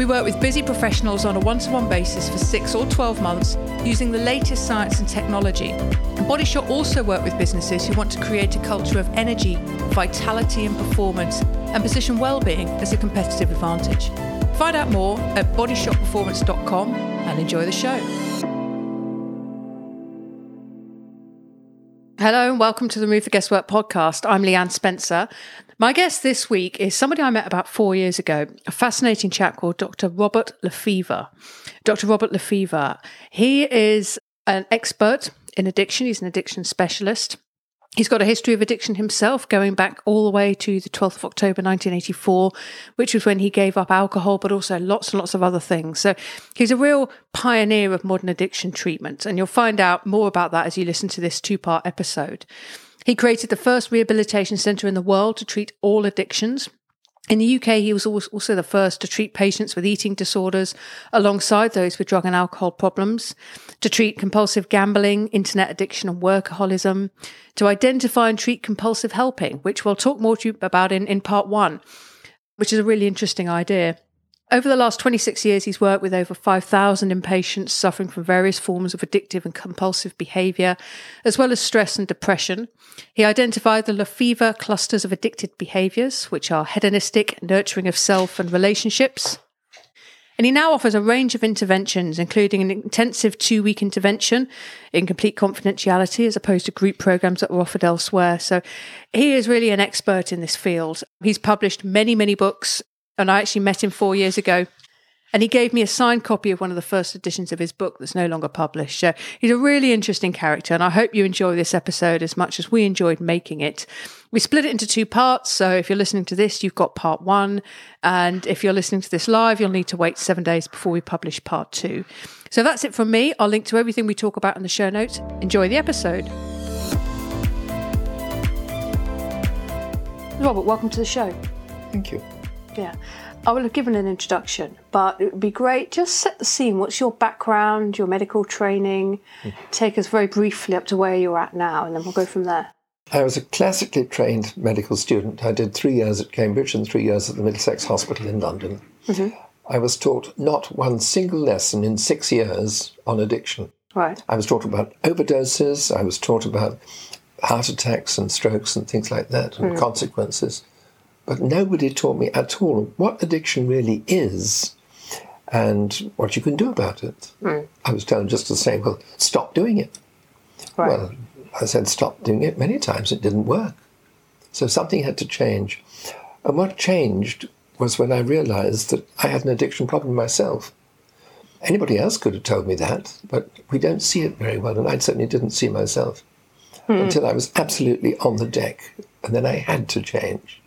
We work with busy professionals on a one to one basis for six or 12 months using the latest science and technology. And also work with businesses who want to create a culture of energy, vitality, and performance and position well-being as a competitive advantage. Find out more at bodyshopperformance.com and enjoy the show. Hello and welcome to the Move the Guesswork podcast. I'm Leanne Spencer. My guest this week is somebody I met about four years ago, a fascinating chap called Dr. Robert Lefever. Dr. Robert Lefever, he is an expert in addiction, he's an addiction specialist. He's got a history of addiction himself, going back all the way to the 12th of October 1984, which was when he gave up alcohol, but also lots and lots of other things. So he's a real pioneer of modern addiction treatment. And you'll find out more about that as you listen to this two part episode. He created the first rehabilitation centre in the world to treat all addictions. In the UK, he was also the first to treat patients with eating disorders alongside those with drug and alcohol problems, to treat compulsive gambling, internet addiction, and workaholism, to identify and treat compulsive helping, which we'll talk more to you about in, in part one, which is a really interesting idea. Over the last 26 years, he's worked with over 5,000 inpatients suffering from various forms of addictive and compulsive behaviour, as well as stress and depression. He identified the Lefever clusters of addicted behaviours, which are hedonistic, nurturing of self and relationships. And he now offers a range of interventions, including an intensive two week intervention in complete confidentiality, as opposed to group programs that were offered elsewhere. So he is really an expert in this field. He's published many, many books, and I actually met him four years ago. And he gave me a signed copy of one of the first editions of his book that's no longer published. So he's a really interesting character, and I hope you enjoy this episode as much as we enjoyed making it. We split it into two parts. So if you're listening to this, you've got part one. And if you're listening to this live, you'll need to wait seven days before we publish part two. So that's it from me. I'll link to everything we talk about in the show notes. Enjoy the episode. Robert, welcome to the show. Thank you. Yeah. I will have given an introduction, but it would be great. Just set the scene. What's your background, your medical training? Mm. Take us very briefly up to where you're at now, and then we'll go from there. I was a classically trained medical student. I did three years at Cambridge and three years at the Middlesex Hospital in London. Mm-hmm. I was taught not one single lesson in six years on addiction. Right. I was taught about overdoses. I was taught about heart attacks and strokes and things like that and mm. consequences. But nobody taught me at all what addiction really is and what you can do about it. Mm. I was told just to say, well, stop doing it. Right. Well, I said stop doing it many times. It didn't work. So something had to change. And what changed was when I realized that I had an addiction problem myself. Anybody else could have told me that, but we don't see it very well, and I certainly didn't see myself mm. until I was absolutely on the deck, and then I had to change.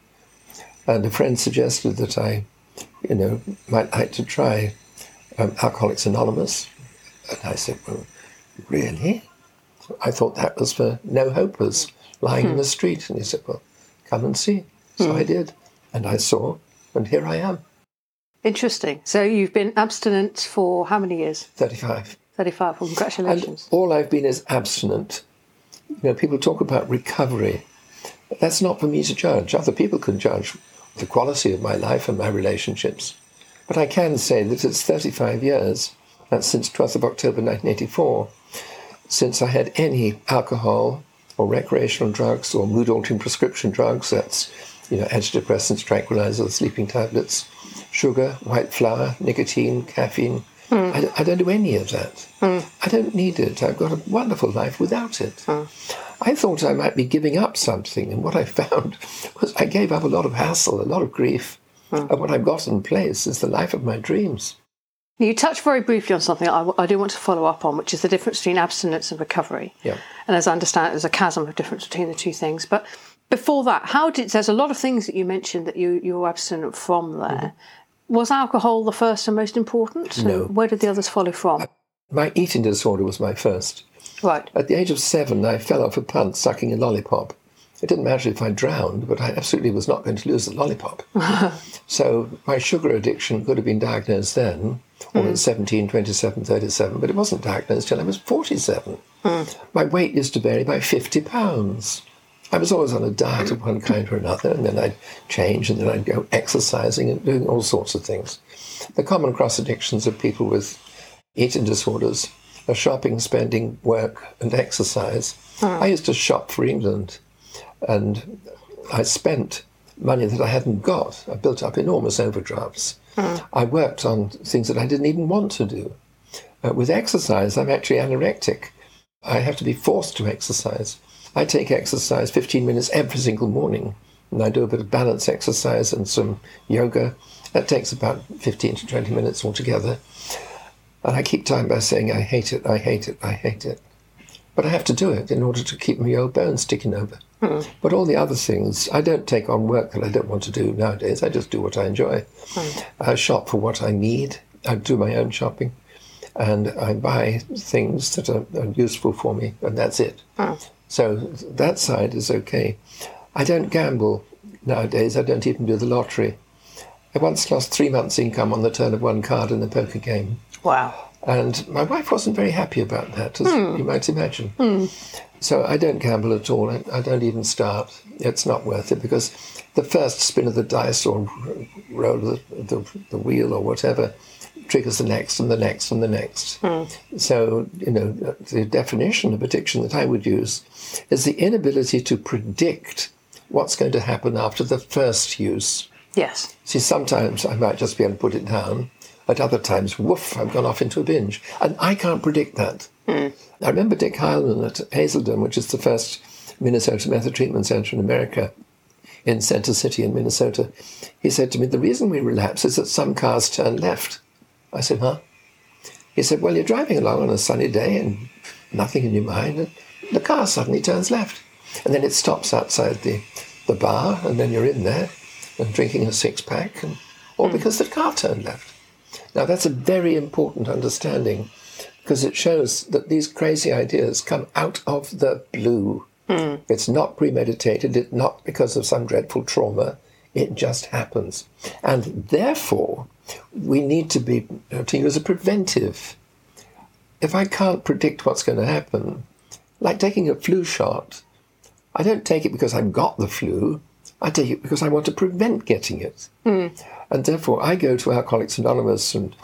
And a friend suggested that I, you know, might like to try um, Alcoholics Anonymous. And I said, well, really? I thought that was for no hopers lying hmm. in the street. And he said, well, come and see. So hmm. I did. And I saw, and here I am. Interesting. So you've been abstinent for how many years? 35. 35. Well, congratulations. And all I've been is abstinent. You know, people talk about recovery. That's not for me to judge. Other people can judge the quality of my life and my relationships. But I can say that it's 35 years, that's since 12th of October 1984, since I had any alcohol or recreational drugs or mood altering prescription drugs, that's you know, antidepressants, tranquilizers, sleeping tablets, sugar, white flour, nicotine, caffeine. Mm. I, I, don't do any of that. Mm. I don't need it. I've got a wonderful life without it. Mm. I thought I might be giving up something, and what I found was I gave up a lot of hassle, a lot of grief, mm. and what I've got in place is the life of my dreams. You touched very briefly on something I, I, do want to follow up on, which is the difference between abstinence and recovery. Yeah. And as I understand it, there's a chasm of difference between the two things. But before that, how did there's a lot of things that you mentioned that you you're abstinent from there. Mm-hmm. Was alcohol the first and most important? No. Where did the others follow from? My eating disorder was my first. Right. At the age of seven, I fell off a punt sucking a lollipop. It didn't matter if I drowned, but I absolutely was not going to lose the lollipop. so my sugar addiction could have been diagnosed then, or hmm. at 17, 27, 37, but it wasn't diagnosed till I was 47. Hmm. My weight used to vary by 50 pounds. I was always on a diet of one kind or another, and then I'd change, and then I'd go exercising and doing all sorts of things. The common cross addictions of people with eating disorders are shopping, spending, work, and exercise. I used to shop for England, and I spent money that I hadn't got. I built up enormous overdrafts. I worked on things that I didn't even want to do. Uh, with exercise, I'm actually anorectic. I have to be forced to exercise. I take exercise 15 minutes every single morning, and I do a bit of balance exercise and some yoga. That takes about 15 to 20 minutes altogether. And I keep time by saying, I hate it, I hate it, I hate it. But I have to do it in order to keep my old bones ticking over. Hmm. But all the other things, I don't take on work that I don't want to do nowadays. I just do what I enjoy. I shop for what I need. I do my own shopping. And I buy things that are, are useful for me, and that's it. Hmm. So that side is okay. I don't gamble nowadays. I don't even do the lottery. I once lost three months' income on the turn of one card in a poker game. Wow. And my wife wasn't very happy about that, as hmm. you might imagine. Hmm. So I don't gamble at all. I, I don't even start. It's not worth it because the first spin of the dice or roll of the, the, the wheel or whatever triggers the next and the next and the next. Hmm. So, you know, the definition of addiction that I would use is the inability to predict what's going to happen after the first use. Yes. See, sometimes I might just be able to put it down. At other times, woof, I've gone off into a binge. And I can't predict that. Hmm. I remember Dick Heilman at Hazelden, which is the first Minnesota Method Treatment Center in America, in Center City in Minnesota. He said to me, The reason we relapse is that some cars turn left. I said, Huh? He said, Well, you're driving along on a sunny day and nothing in your mind, and the car suddenly turns left. And then it stops outside the, the bar, and then you're in there and drinking a six pack, and, or hmm. because the car turned left. Now, that's a very important understanding because it shows that these crazy ideas come out of the blue. Hmm. It's not premeditated, it's not because of some dreadful trauma, it just happens. And therefore, we need to be, uh, to use a preventive. If I can't predict what's going to happen, like taking a flu shot, I don't take it because I've got the flu. I take it because I want to prevent getting it. Mm. And therefore, I go to Alcoholics Anonymous and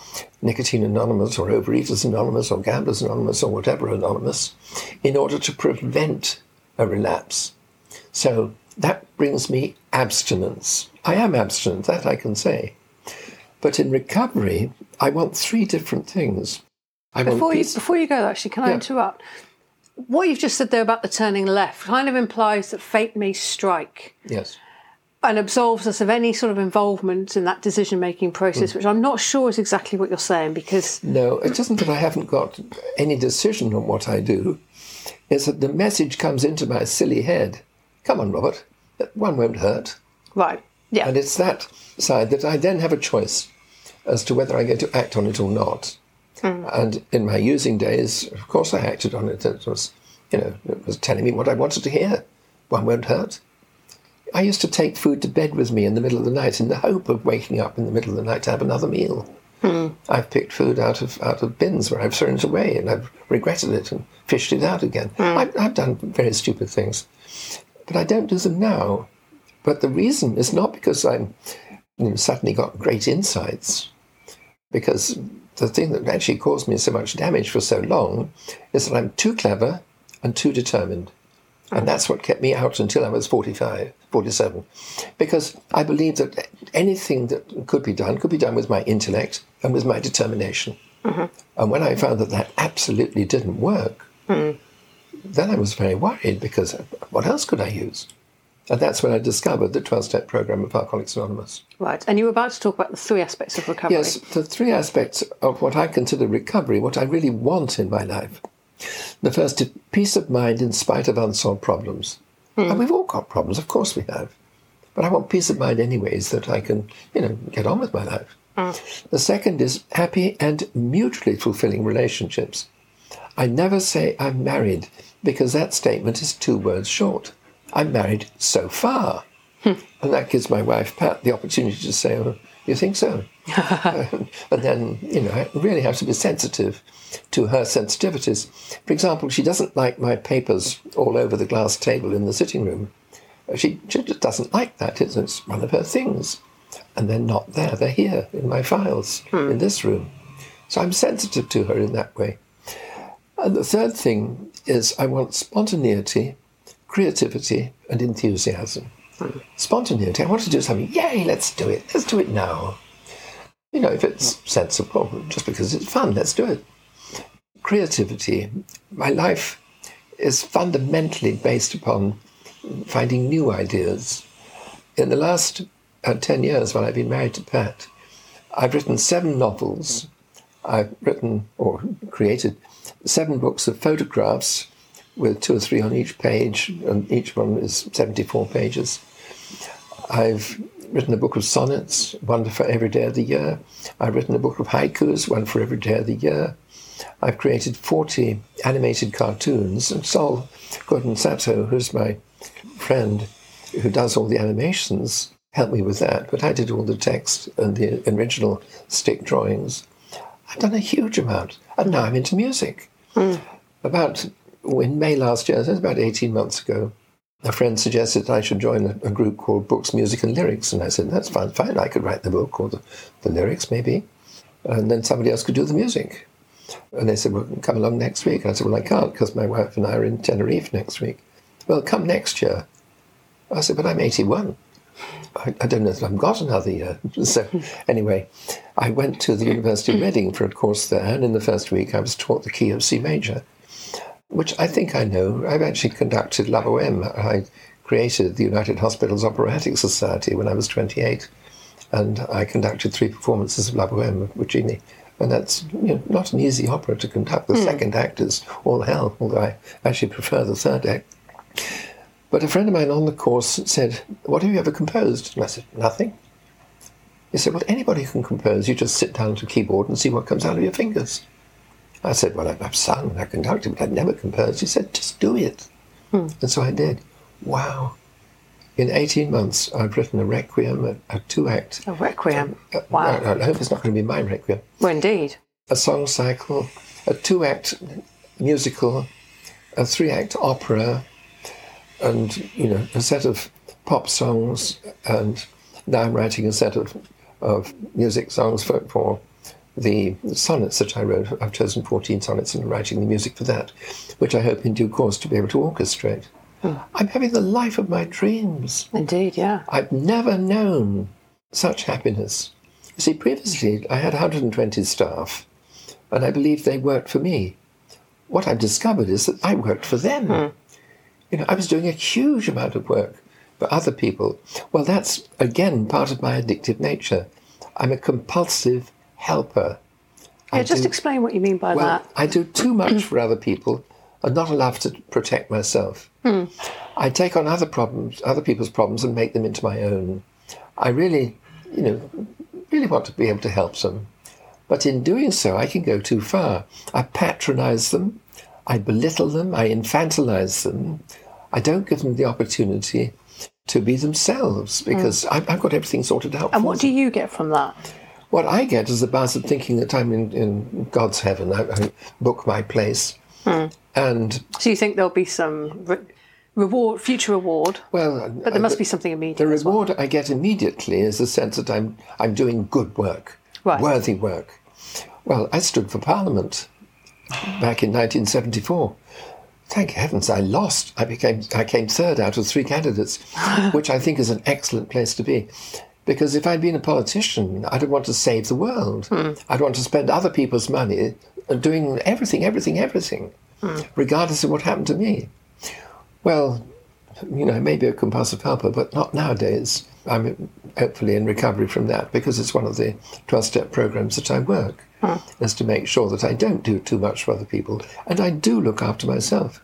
Nicotine Anonymous or Overeaters Anonymous or Gamblers Anonymous or whatever Anonymous in order to prevent a relapse. So that brings me abstinence. I am abstinent, that I can say. But in recovery, I want three different things. I want Before you, before you go, actually, can I interrupt? What you've just said there about the turning left kind of implies that fate may strike yes. And absolves us of any sort of involvement in that decision making process, hmm. which I'm not sure is exactly what you're saying because No, it isn't that I haven't got any decision on what I do. It's that the message comes into my silly head. Come on, Robert, one won't hurt. right, yeah, And it's that side that I then have a choice as to whether I'm going to act on it or not. Hmm. And in my using days, of course, I acted on it. It was, you know, it was telling me what I wanted to hear. One won't hurt. I used to take food to bed with me in the middle of the night in the hope of waking up in the middle of the night to have another meal. Hmm. I've picked food out of out of bins where I've thrown it away and I've regretted it and fished it out again. Hmm. I've, I've done very stupid things, but I don't do them now. But the reason is not because I'm you know, suddenly got great insights, because the thing that actually caused me so much damage for so long is that I'm too clever and too determined. And that's what kept me out until I was 45, 47. Because I believed that anything that could be done could be done with my intellect and with my determination. Mm-hmm. And when I found that that absolutely didn't work, mm. then I was very worried because what else could I use? And that's when I discovered the 12 step program of Alcoholics Anonymous. right. And you were about to talk about the three aspects of recovery. Yes, the three aspects of what I consider recovery, what I really want in my life. The first is peace of mind in spite of unsolved problems. Hmm. And we've all got problems, of course we have. But I want peace of mind anyways that I can, you know, get on with my life. Hmm. The second is happy and mutually fulfilling relationships. I never say I'm married because that statement is two words short. I'm married so far. Hmm. and that gives my wife, Pat, the opportunity to say, oh, You think so? Um, and then, you know, I really have to be sensitive to her sensitivities. For example, she doesn't like my papers all over the glass table in the sitting room. Uh, she, she just doesn't like that. It's, it's one of her things. And they're not there, they're here in my files, hmm. in this room. So I'm sensitive to her in that way. And the third thing is I want spontaneity, creativity, and enthusiasm. Spontaneity, I want to do something, yay, let's do it, let's do it now. You know, if it's sensible, just because it's fun, let's do it. Creativity, my life is fundamentally based upon finding new ideas. In the last uh, 10 years, while I've been married to Pat, I've written seven novels. I've written or created seven books of photographs with two or three on each page, and each one is 74 pages. I've written a book of sonnets, one for every day of the year. I've written a book of haikus, one for every day of the year. I've created 40 animated cartoons, and Sol Gordon Sato, who's my friend who does all the animations, helped me with that, but I did all the text and the original stick drawings. I've done a huge amount, and now I'm into music. Hmm. About in May last year, so about 18 months ago, a friend suggested I should join a, a, group called Books, Music and Lyrics, and I said, that's fine, fine, I could write the book or the, the lyrics maybe, and then somebody else could do the music. And they said, well, come along next week. And I said, well, I can't because my wife and I are in Tenerife next week. Well, come next year. I said, but I'm 81. I, I don't know that I've got another year. so anyway, I went to the University of Reading for a course there, and in the first week I was taught the key of C major, which I think I know. I've actually conducted La Boheme. I created the United Hospitals Operatic Society when I was 28, and I conducted three performances of La Boheme with Puccini. And that's you know, not an easy opera to conduct. The mm. second act is all hell, although I actually prefer the third act. But a friend of mine on the course said, What have you ever composed? And I said, Nothing. He said, Well, anybody can compose. You just sit down to a keyboard and see what comes out of your fingers. I said, Well, I've sung, I've conducted, but I've never composed. He said, Just do it. Hmm. And so I did. Wow. In 18 months, I've written a requiem, a, a two act. A requiem? Uh, wow. I, I, hope it's not going to be my requiem. Well, indeed. A song cycle, a two act musical, a three act opera, and, you know, a set of pop songs. And now I'm writing a set of, of music songs for, for the sonnets that I wrote. I've chosen 14 sonnets and I'm writing the music for that, which I hope in due course to be able to orchestrate. Hmm. I'm having the life of my dreams. Indeed, yeah. I've never known such happiness. You see, previously I had 120 staff, and I believed they worked for me. What I've discovered is that I worked for them. Hmm. You know, I was doing a huge amount of work for other people. Well, that's again part of my addictive nature. I'm a compulsive helper. Yeah, I just do, explain what you mean by well, that. I do too much for other people and not enough to protect myself. Hmm. I take on other problems, other people's problems, and make them into my own. I really, you know, really want to be able to help them. But in doing so, I can go too far. I patronize them, I belittle them, I infantilize them. I don't give them the opportunity to be themselves because mm. I've, I've, got everything sorted out. And what them. do you get from that? What I get is the buzz of thinking that I'm in, in God's heaven. I, I book my place. Mm. And so you think there'll be some re- reward, future reward? Well, but there must be something immediate. The reward well. I get immediately is the sense that I'm I'm doing good work, right. worthy work. Well, I stood for Parliament back in 1974. Thank heavens, I lost. I became I came third out of three candidates, which I think is an excellent place to be. Because if I'd been a politician, I'd want to save the world. Hmm. I'd want to spend other people's money doing everything, everything, everything, hmm. regardless of what happened to me. Well, you know, maybe a compulsive helper, but not nowadays. I'm hopefully in recovery from that because it's one of the 12 step programs that I work, hmm. is to make sure that I don't do too much for other people and I do look after myself.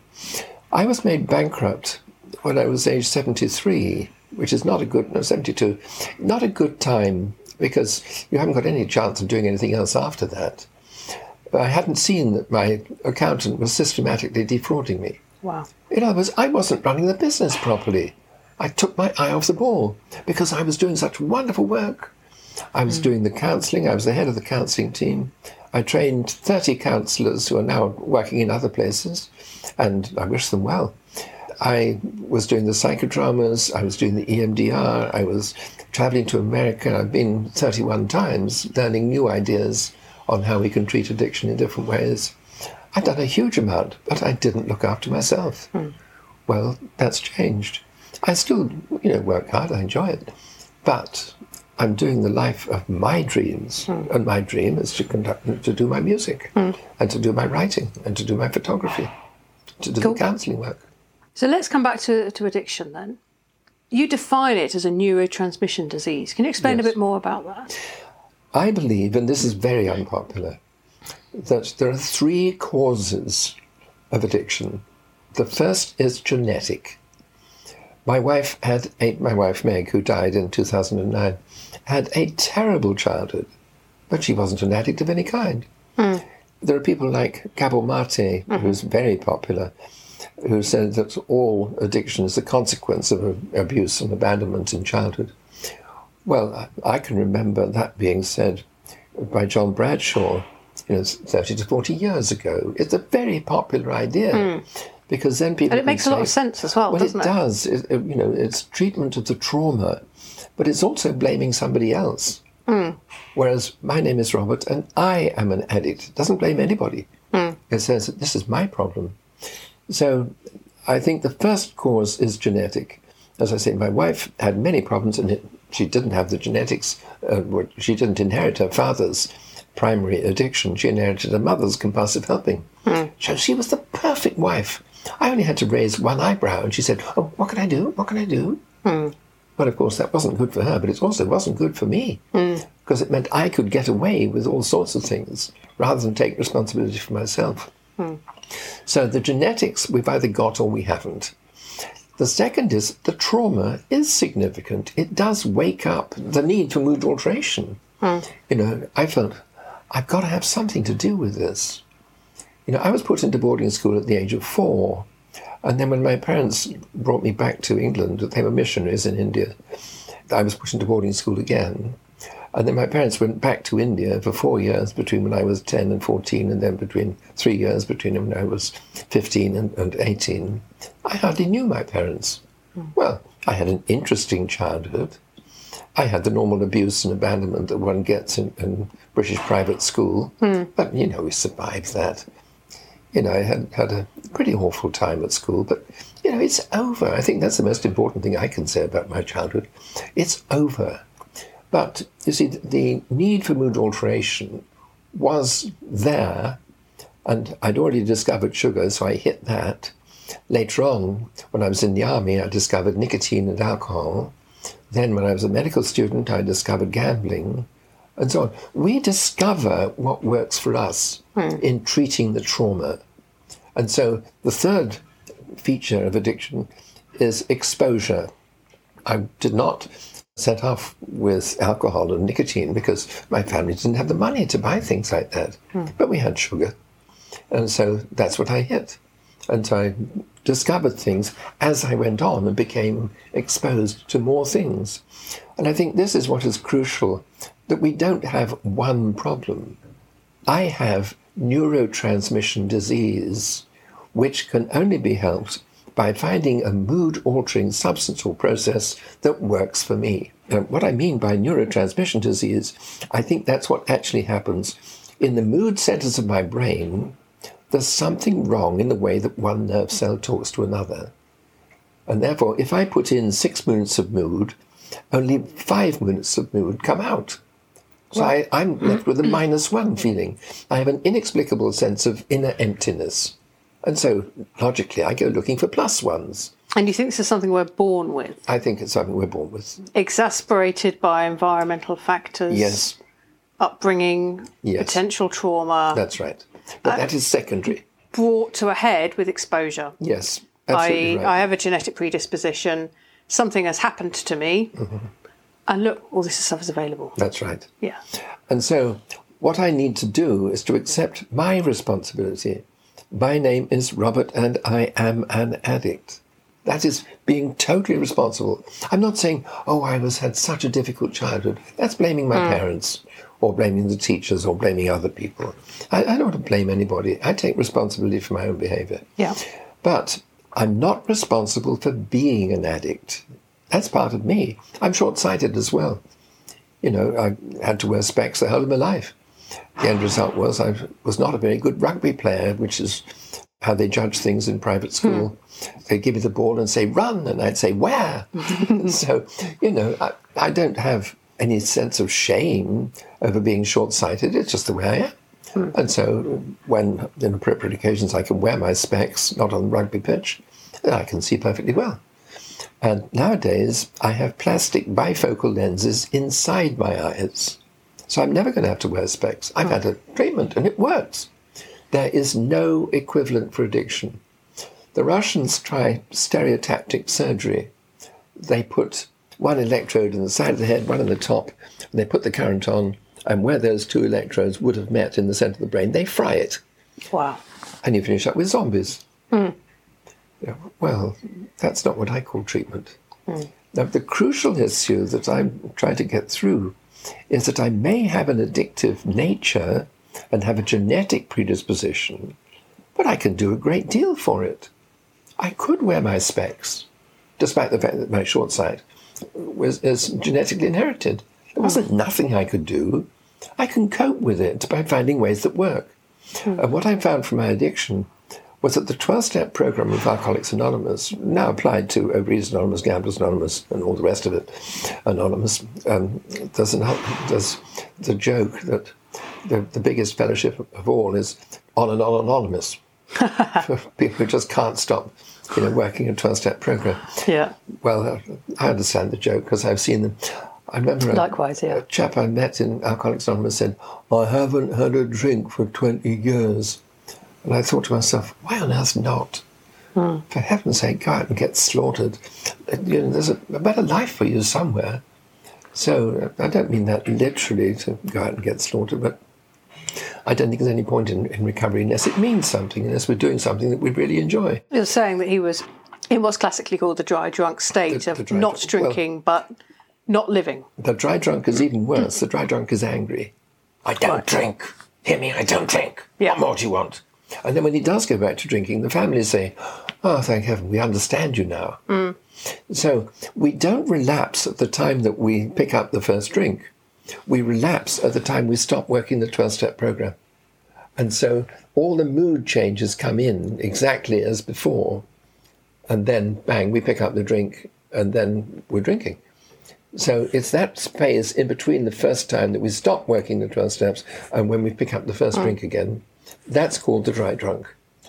I was made bankrupt when I was age 73 which is not a good, no, 72, not a good time because you haven't got any chance of doing anything else after that. I hadn't seen that my accountant was systematically defrauding me. Wow. In other words, I wasn't running the business properly. I took my eye off the ball because I was doing such wonderful work. I was mm. doing the counselling, I was the head of the counselling team. I trained 30 counsellors who are now working in other places, and I wish them well. I was doing the psychodramas, I was doing the EMDR, I was traveling to America. I've been 31 times learning new ideas on how we can treat addiction in different ways. I'd done a huge amount, but I didn't look after myself. Hmm. Well, that's changed. I still, you know, work hard, I enjoy it, but I'm doing the life of my dreams, hmm. and my dream is to conduct, to do my music, hmm. and to do my writing, and to do my photography, to do Cool. the counselling work. So let's come back to, to addiction then. You define it as a neurotransmission disease. Can you explain a bit more about that? I believe, and this is very unpopular, that there are three causes of addiction. The first is genetic. My wife had a, my wife Meg, who died in 2009, had a terrible childhood, but she wasn't an addict of any kind. Hmm. There are people like Gabor Mate, mm-hmm. who's very popular, who said that all addiction is a consequence of abuse and abandonment in childhood. Well, I can remember that being said by John Bradshaw, you know, 30 to 40 years ago. It's a very popular idea hmm. because then people. And it makes a lot of sense as well, Well, doesn't it it? does. It, you know, it's treatment of the trauma, but it's also blaming somebody else. Hmm. Whereas my name is Robert and I am an addict. It doesn't blame anybody. Hmm. It says that this is my problem. So I think the first cause is genetic. As I say, my wife had many problems and it, she didn't have the genetics. Uh, she didn't inherit her father's primary addiction. She inherited her mother's compulsive helping. Hmm. So she was the perfect wife. I only had to raise one eyebrow and she said, Oh, what can I do? What can I do? Hmm. Well, of course, that wasn't good for her, but it also wasn't good for me hmm. because it meant I could get away with all sorts of things rather than take responsibility for myself. So the genetics we've either got or we haven't. The second is the trauma is significant. It does wake up the need for mood alteration. Hmm. You know, I felt I've got to have something to do with this. You know, I was put into boarding school at the age of four. And then when my parents brought me back to England, they were missionaries in India, I was put into boarding school again. And then my parents went back to India for four years between when I was 10 and 14, and then between three years between when I was 15 and, and 18. I hardly knew my parents. Hmm. Well, I had an interesting childhood. I had the normal abuse and abandonment that one gets in, in British private school, hmm. but you know, we survived that. You know, I had had a pretty awful time at school, but you know, it's over. I think that's the most important thing I can say about my childhood. It's over. But you see, the need for mood alteration was there, and I'd already discovered sugar, so I hit that. Later on, when I was in the army, I discovered nicotine and alcohol. Then, when I was a medical student, I discovered gambling, and so on. We discover what works for us hmm. in treating the trauma. And so, the third feature of addiction is exposure. I did not set off with alcohol and nicotine because my family didn't have the money to buy things like that. Hmm. But we had sugar. And so that's what I hit. And so I discovered things as I went on and became exposed to more things. And I think this is what is crucial that we don't have one problem. I have neurotransmission disease, which can only be helped by finding a mood altering substance or process that works for me. And what I mean by neurotransmission disease, I think that's what actually happens. In the mood centers of my brain, there's something wrong in the way that one nerve cell talks to another. And therefore, if I put in six minutes of mood, only five minutes of mood come out. So I, I'm left with a minus one feeling. I have an inexplicable sense of inner emptiness. And so, logically, I go looking for plus ones. And you think this is something we're born with, I think it's something we're born with. exasperated by environmental factors, Yes, upbringing, Yes. potential trauma, that's right. But that is secondary. brought to a head with exposure. Yes, I, absolutely I right. have a genetic predisposition. Something has happened to me. Mm-hmm. And look, all this stuff is available. That's right. Yeah. And so, what I need to do is to accept my responsibility. My name is Robert, and I am an addict. That is being totally responsible. I'm not saying, oh, I was had such a difficult childhood. That's blaming my hmm. parents, or blaming the teachers, or blaming other people. I, I don't want to blame anybody. I take responsibility for my own behaviour. Yeah. But I'm not responsible for being an addict. That's part of me. I'm short sighted as well. You know, I had to wear specs the whole of my life. The end result was I was not a very good rugby player, which is how they judge things in private hmm. school. They'd give me the ball and say, run, and I'd say, where? so, you know, I, I don't have any sense of shame over being short sighted. It's just the way I am. Hmm. And so, when in appropriate occasions I can wear my specs, not on the rugby pitch, then I can see perfectly well. And nowadays, I have plastic bifocal lenses inside my eyes. So I'm never going to have to wear specs. I've had a treatment and it works. There is no equivalent for addiction. The Russians try stereotactic surgery. They put one electrode in the side of the head, one in the top, and they put the current on, and where those two electrodes would have met in the center of the brain, they fry it, Wow. and you finish up with zombies. Hmm. Yeah, well, that's not what I call treatment. Hmm. Now, the crucial issue that I'm trying to get through is that I may have an addictive nature and have a genetic predisposition, but I can do a great deal for it. I could wear my specs, despite the fact that my short sight was is genetically inherited. There wasn't nothing I could do. I can cope with it by finding ways that work. Hmm. And what I found from my addiction was that the 12 step program of Alcoholics Anonymous, now applied to Overeaters Anonymous, Gamblers Anonymous, and all the rest of it, Anonymous, um, there's, an, there's the joke that the, the biggest fellowship of all is on and on anonymous. for people who just can't stop you know, working a 12 step program. Yeah. Well, uh, I understand the joke because I've seen them. I remember a, yeah. a chap I met in Alcoholics Anonymous said, I haven't had a drink for 20 years. And I thought to myself, why on earth not? Hmm. For heaven's sake, go out and get slaughtered. Uh, You know, there's a, a better life for you somewhere. So uh, I don't mean that literally to go out and get slaughtered, but I don't think there's any point in, in recovery unless it means something, unless we're doing something that we really enjoy. You're saying that he was in what's classically called the dry drunk state The- of dry not drunk- well- drinking but not living. The dry drunk is even worse. The dry drunk is angry. I don't Right. drink. Hear me, I don't drink. Yeah. What more do you want? And then when he does go back to drinking, the family say, Oh, thank heaven, we understand you now. Mm. So we don't relapse at the time that we pick up the first drink. We relapse at the time we stop working the 12 step program. And so all the mood changes come in exactly as before. And then, bang, we pick up the drink and then we're drinking. So it's that space in between the first time that we stop working the 12 steps and when we pick up the first mm. drink again. That's called the dry drunk.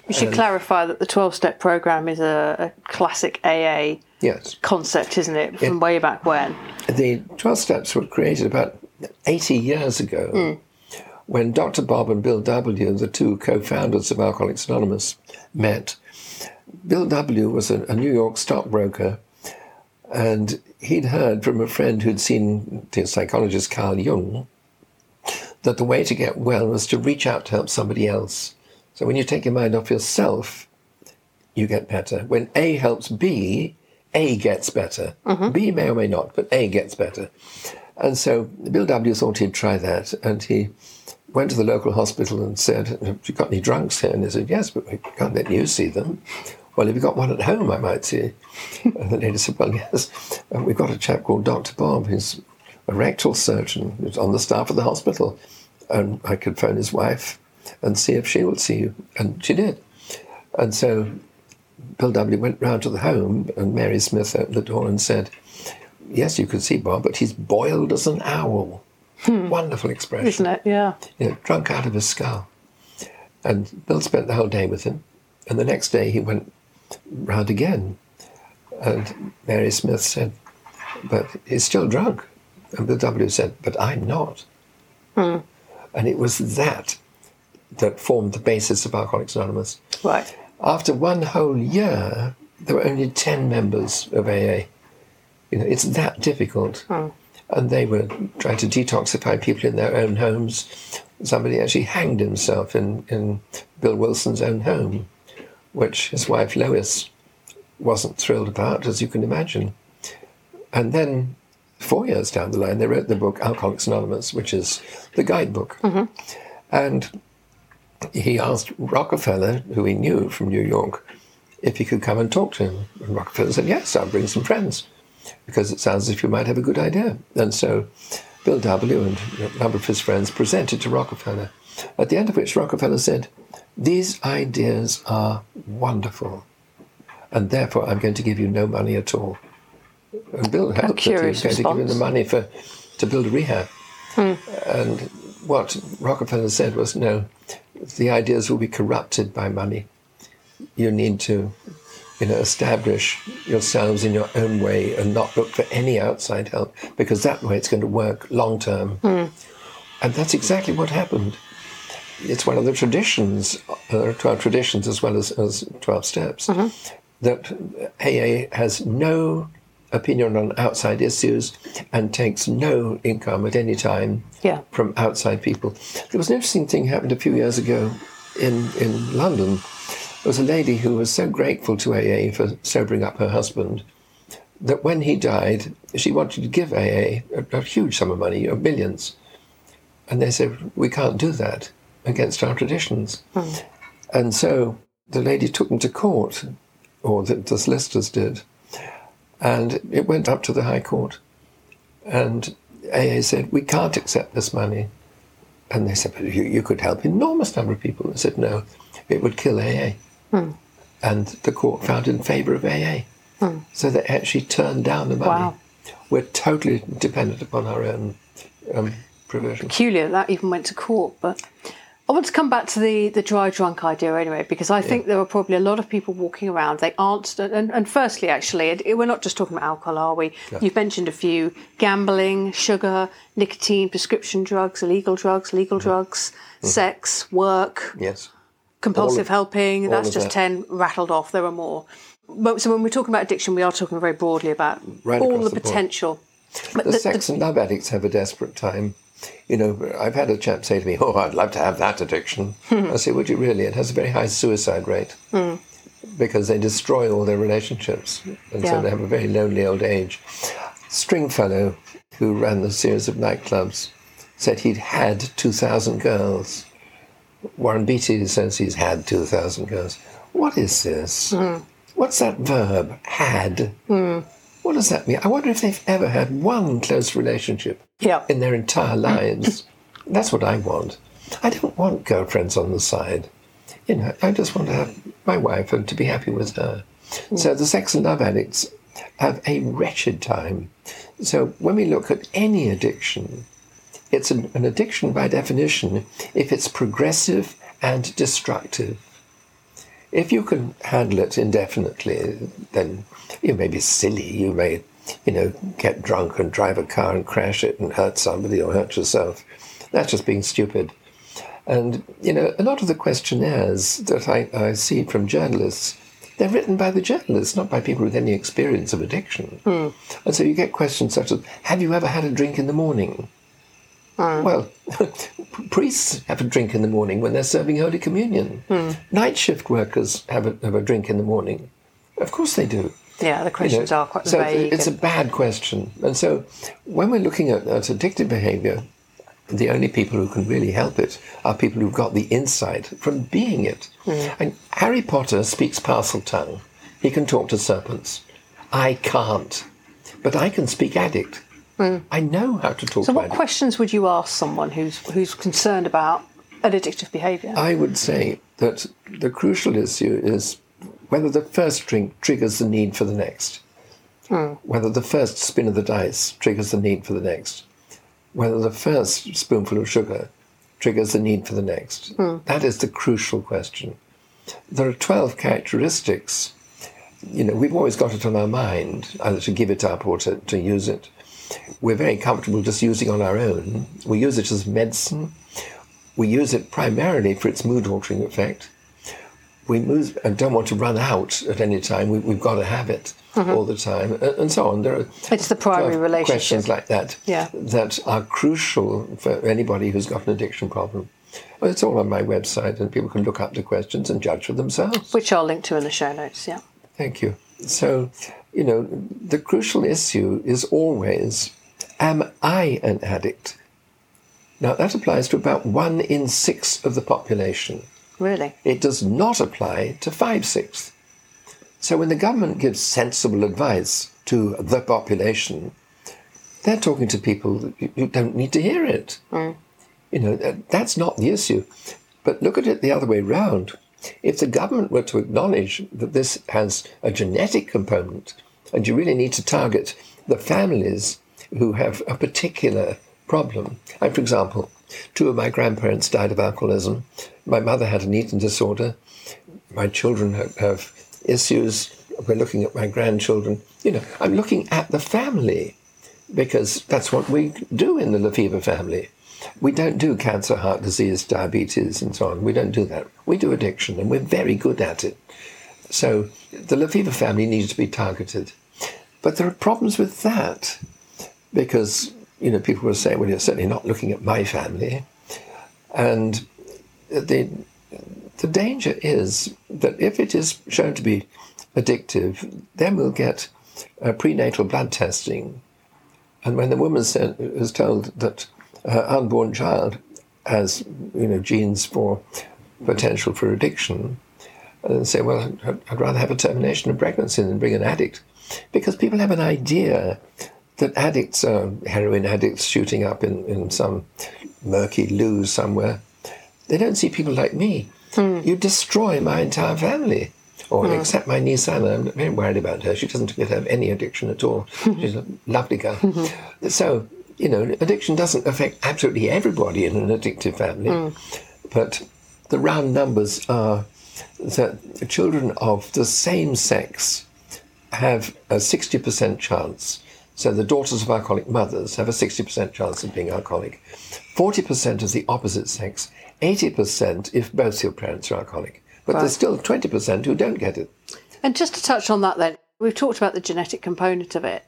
We should clarify that the 12 step program is a, a classic AA Yes. concept, isn't it? From way back when. The 12 steps were created about 80 years ago hmm. when Dr. Bob and Bill W., the two co founders of Alcoholics Anonymous, met. Bill W. was a, a New York stockbroker, and he'd heard from a friend who'd seen the psychologist Carl Jung that the way to get well was to reach out to help somebody else. So when you take your mind off yourself, you get better. When A helps B, A gets better. Mm-hmm. B may or may not, but A gets better. And so Bill W. thought he'd try that, and he went to the local hospital and said, Have you got any drunks here? And they said, Yes, but we can't let you see them. Well, if you've got one at home, I might see. and the lady said, Well, yes. And we've got a chap called Dr. Bob, who's a rectal surgeon, who's on the staff of the hospital. And I could phone his wife and see if she would see you. And she did. And so Bill W. went round to the home, and Mary Smith opened the door and said, Yes, you can see Bob, but he's boiled as an owl. Hmm. Wonderful expression. Isn't it? Yeah. You know, drunk out of his skull. And Bill spent the whole day with him. And the next day he went round again. And Mary Smith said, But he's still drunk. And Bill W. said, But I'm not. Hmm. And it was that that formed the basis of Alcoholics Anonymous. Right. After one whole year, there were only 10 members of AA. You know, it's that difficult. Hmm. and they were trying to detoxify people in their own homes. Somebody actually hanged himself in, in Bill Wilson's own home, which his wife Lois wasn't thrilled about, as you can imagine. And then, four years down the line, they wrote the book Alcoholics Anonymous, which is the guidebook. Mm-hmm. And he asked Rockefeller, who he knew from New York, if he could come and talk to him. And Rockefeller said, Yes, I'll bring some friends, because it sounds as if you might have a good idea. And so Bill W. and a number of his friends presented to Rockefeller, at the end of which Rockefeller said, These ideas are wonderful, and therefore I'm going to give you no money at all. Hoped that he was going to give him the money for, to build a rehab. And what Rockefeller said was, no, the ideas will be corrupted by money. You need to, you know, establish yourselves in your own way and not look for any outside help because that way it's going to work long term. And that's exactly what happened. It's one of the traditions, uh, there are 12 traditions as well as, as 12 steps, that AA has no opinion on outside issues and takes no income at any time Yeah. from outside people. There was an interesting thing happened a few years ago in, in London. There was a lady who was so grateful to AA for sobering up her husband that when he died, she wanted to give AA a, a huge sum of money, millions. And they said, we can't do that against our traditions. Hmm. And so the lady took them to court, or the, the solicitors did, and it went up to the High Court. And AA said, we can't accept this money. And they said, but you, you could help enormous number of people. And said, no, it would kill AA. And the court found in favour of AA. So they actually turned down the money. Wow. We're totally dependent upon our own um, provision. peculiar that even went to court. But I want to come back to the the dry drunk idea anyway, because I think there are probably a lot of people walking around. They aren't, and, and firstly, actually, it, we're not just talking about alcohol, are we? You've mentioned a few: gambling, sugar, nicotine, prescription drugs, illegal drugs, legal mm-hmm. drugs, mm-hmm. sex, work, Yes. compulsive All helping. That's just that. ten rattled off. There are more. But, so when we're talking about addiction, we are talking very broadly about Right all the, the potential. But The the- sex and love addicts have a desperate time. You know, I've had a chap say to me, Oh, I'd love to have that addiction. Hmm. I say, Would you really? It has a very high suicide rate hmm. because they destroy all their relationships. And Yeah. so they have a very lonely old age. Stringfellow, who ran the series of nightclubs, said he'd had 2,000 girls. Warren Beatty says he's had 2,000 girls. What is this? Hmm. What's that verb, had? What does that mean? I wonder if they've ever had one close relationship yeah, in their entire lives. That's what I want. I don't want girlfriends on the side. You know, I just want to have my wife and to be happy with her. Mm. So the sex and love addicts have a wretched time. So when we look at any addiction, it's an, an addiction by definition if it's progressive and destructive. If you can handle it indefinitely, then you may be silly. You may, you know, get drunk and drive a car and crash it and hurt somebody or hurt yourself. That's just being stupid. And, you know, a lot of the questionnaires that I, I see from journalists, they're written by the journalists, not by people with any experience of addiction. Hmm. And so you get questions such as, have you ever had a drink in the morning? Well, priests have a drink in the morning when they're serving Holy Communion. Hmm. Night shift workers have a, have a drink in the morning. Of course they do. yeah. The You know, are quite so vague. it's a bad question. And so when we're looking at, at addictive behavior, the only people who can really help it are people who've got the insight from being it. Hmm. And Harry Potter speaks Parseltongue. He can talk to serpents. I can't. But I can speak addict. Hmm. I know how to talk So, to what addict. questions would you ask someone who's who's concerned about an addictive behaviour? I would say that the crucial issue is whether the first drink triggers the need for the next, hmm. whether the first spin of the dice triggers the need for the next, whether the first spoonful of sugar triggers the need for the next. Hmm. That is the crucial question. There are 12 characteristics. You know, we've always got it on our mind, either to give it up or to, to use it. We're very comfortable just using on our own. We use it as medicine. We use it primarily for its mood altering effect. We move and don't want to run out at any time. We, we've got to have it. all the time, and, and so on. There are It's the primary 12 relationship. questions like that Yeah. that are crucial for anybody who's got an addiction problem. Well, it's all on my website, and people can look up the questions and judge for themselves. Which I'll link to in the show notes, yeah. Thank you. So, you know, the crucial issue is always Am I an addict? Now, that applies to about one in six of the population. Really? It does not apply to five sixths. So, when the government gives sensible advice to the population, they're talking to people who don't need to hear it. Hmm. You know, that's not the issue. But look at it the other way round. If the government were to acknowledge that this has a genetic component, and you really need to target the families who have a particular problem. And for example, two of my grandparents died of alcoholism. My mother had an eating disorder. My children have, issues. We're looking at my grandchildren. You know, I'm looking at the family because that's what we do in the Lefever family. We don't do cancer, heart disease, diabetes, and so on. We don't do that. We do addiction, and we're very good at it. So the Lefever family needs to be targeted. But there are problems with that because, you know, people will say, well, you're certainly not looking at my family. And the, the danger is that if it is shown to be addictive, then we'll get uh, prenatal blood testing. And when the woman is told that her unborn child has, you know, genes for potential for addiction, and say, well, I'd, rather have a termination of pregnancy than bring an addict. Because people have an idea that addicts are heroin addicts shooting up in, in some murky loo somewhere. They don't see people like me. Hmm. You destroy my entire family. Or hmm. except my niece Anna, I'm very worried about her. She doesn't have any addiction at all. Hmm. She's a lovely girl. So, you know, addiction doesn't affect absolutely everybody in an addictive family. Mm. But the round numbers are that children of the same sex have a 60% chance. So the daughters of alcoholic mothers have a 60% chance of being alcoholic. 40% of the opposite sex, 80% if both your parents are alcoholic. But Right. there's still 20% who don't get it. And just to touch on that then, we've talked about the genetic component of it.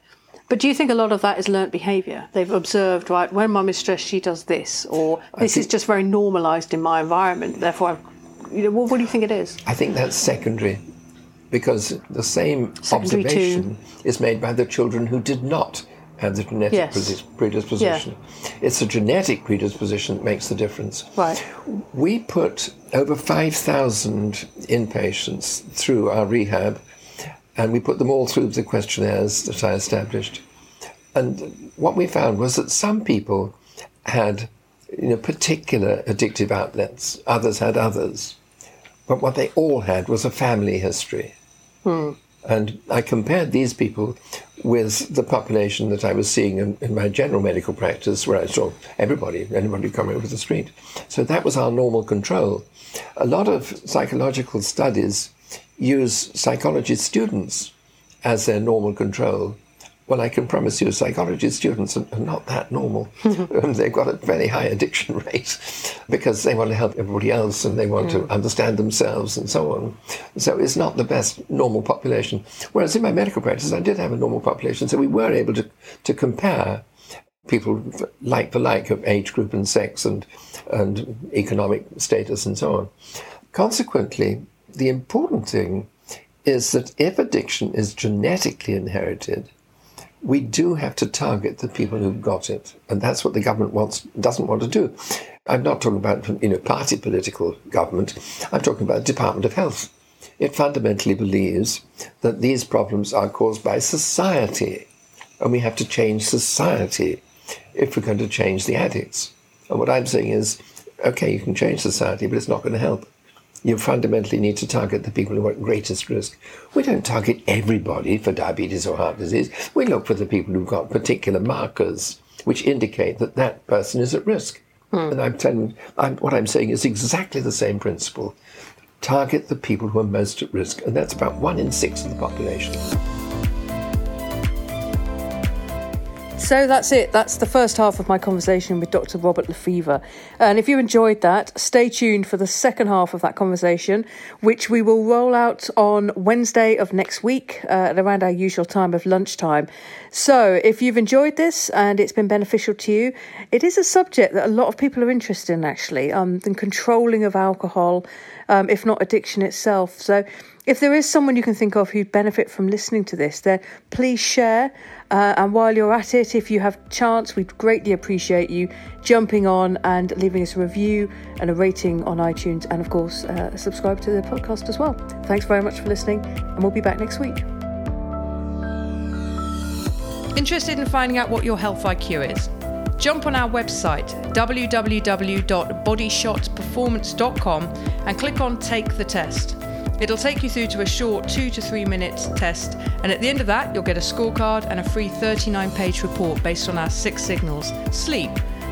But do you think a lot of that is learnt behaviour? They've observed, right, when mum is stressed, she does this, or this is just very normalised in my environment, therefore, I've, you know, what, what do you think it is? I think that's secondary because the same Secondary to- observation is made by the children who did not have the genetic Yes. predis- predisposition. It's the genetic predisposition that makes the difference. Right. We put over 5,000 inpatients through our rehab and we put them all through the questionnaires that I established. And what we found was that some people had you know, particular addictive outlets, others had others. But what they all had was a family history. Hmm. And I compared these people with the population that I was seeing in, in my general medical practice, where I saw everybody, anybody coming over the street. So that was our normal control. A lot of psychological studies use psychology students as their normal control. Well, I can promise you, psychology students are not that normal. They've got a very high addiction rate because they want to help everybody else and they want to understand themselves and so on. So it's not the best normal population. Whereas in my medical practice, I did have a normal population, so we were able to, to compare people like for like of age group and sex and, and economic status and so on. Consequently, the important thing is that if addiction is genetically inherited, we do have to target the people who've got it, and that's what the government wants doesn't want to do. I'm not talking about you know party political government. I'm talking about the Department of Health. It fundamentally believes that these problems are caused by society, and we have to change society if we're going to change the addicts. And what I'm saying is, okay, you can change society, but it's not going to help you fundamentally need to target the people who are at greatest risk. We don't target everybody for diabetes or heart disease. We look for the people who've got particular markers which indicate that that person is at risk. Hmm. And I'm telling I'm, what I'm saying is exactly the same principle. Target the people who are most at risk, and that's about one in six of the population. So that's it. That's the first half of my conversation with Dr. Robert Lefever. And if you enjoyed that, stay tuned for the second half of that conversation, which we will roll out on Wednesday of next week uh, at around our usual time of lunchtime. So if you've enjoyed this and it's been beneficial to you, it is a subject that a lot of people are interested in actually, um, the controlling of alcohol, um, if not addiction itself. So if there is someone you can think of who'd benefit from listening to this, then please share. Uh, and while you're at it, if you have chance, we'd greatly appreciate you jumping on and leaving us a review and a rating on iTunes, and of course, uh, subscribe to the podcast as well. Thanks very much for listening, and we'll be back next week. Interested in finding out what your health IQ is? Jump on our website www.bodyshotperformance.com and click on Take the Test. It'll take you through to a short two to three minutes test, and at the end of that, you'll get a scorecard and a free 39 page report based on our six signals sleep,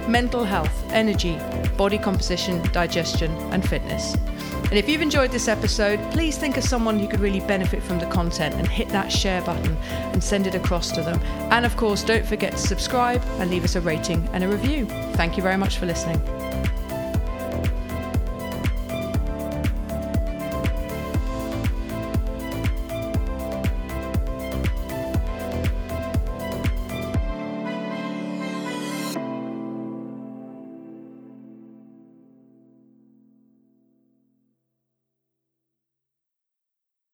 mental health, energy, body composition, digestion, and fitness. And if you've enjoyed this episode, please think of someone who could really benefit from the content and hit that share button and send it across to them. And of course, don't forget to subscribe and leave us a rating and a review. Thank you very much for listening.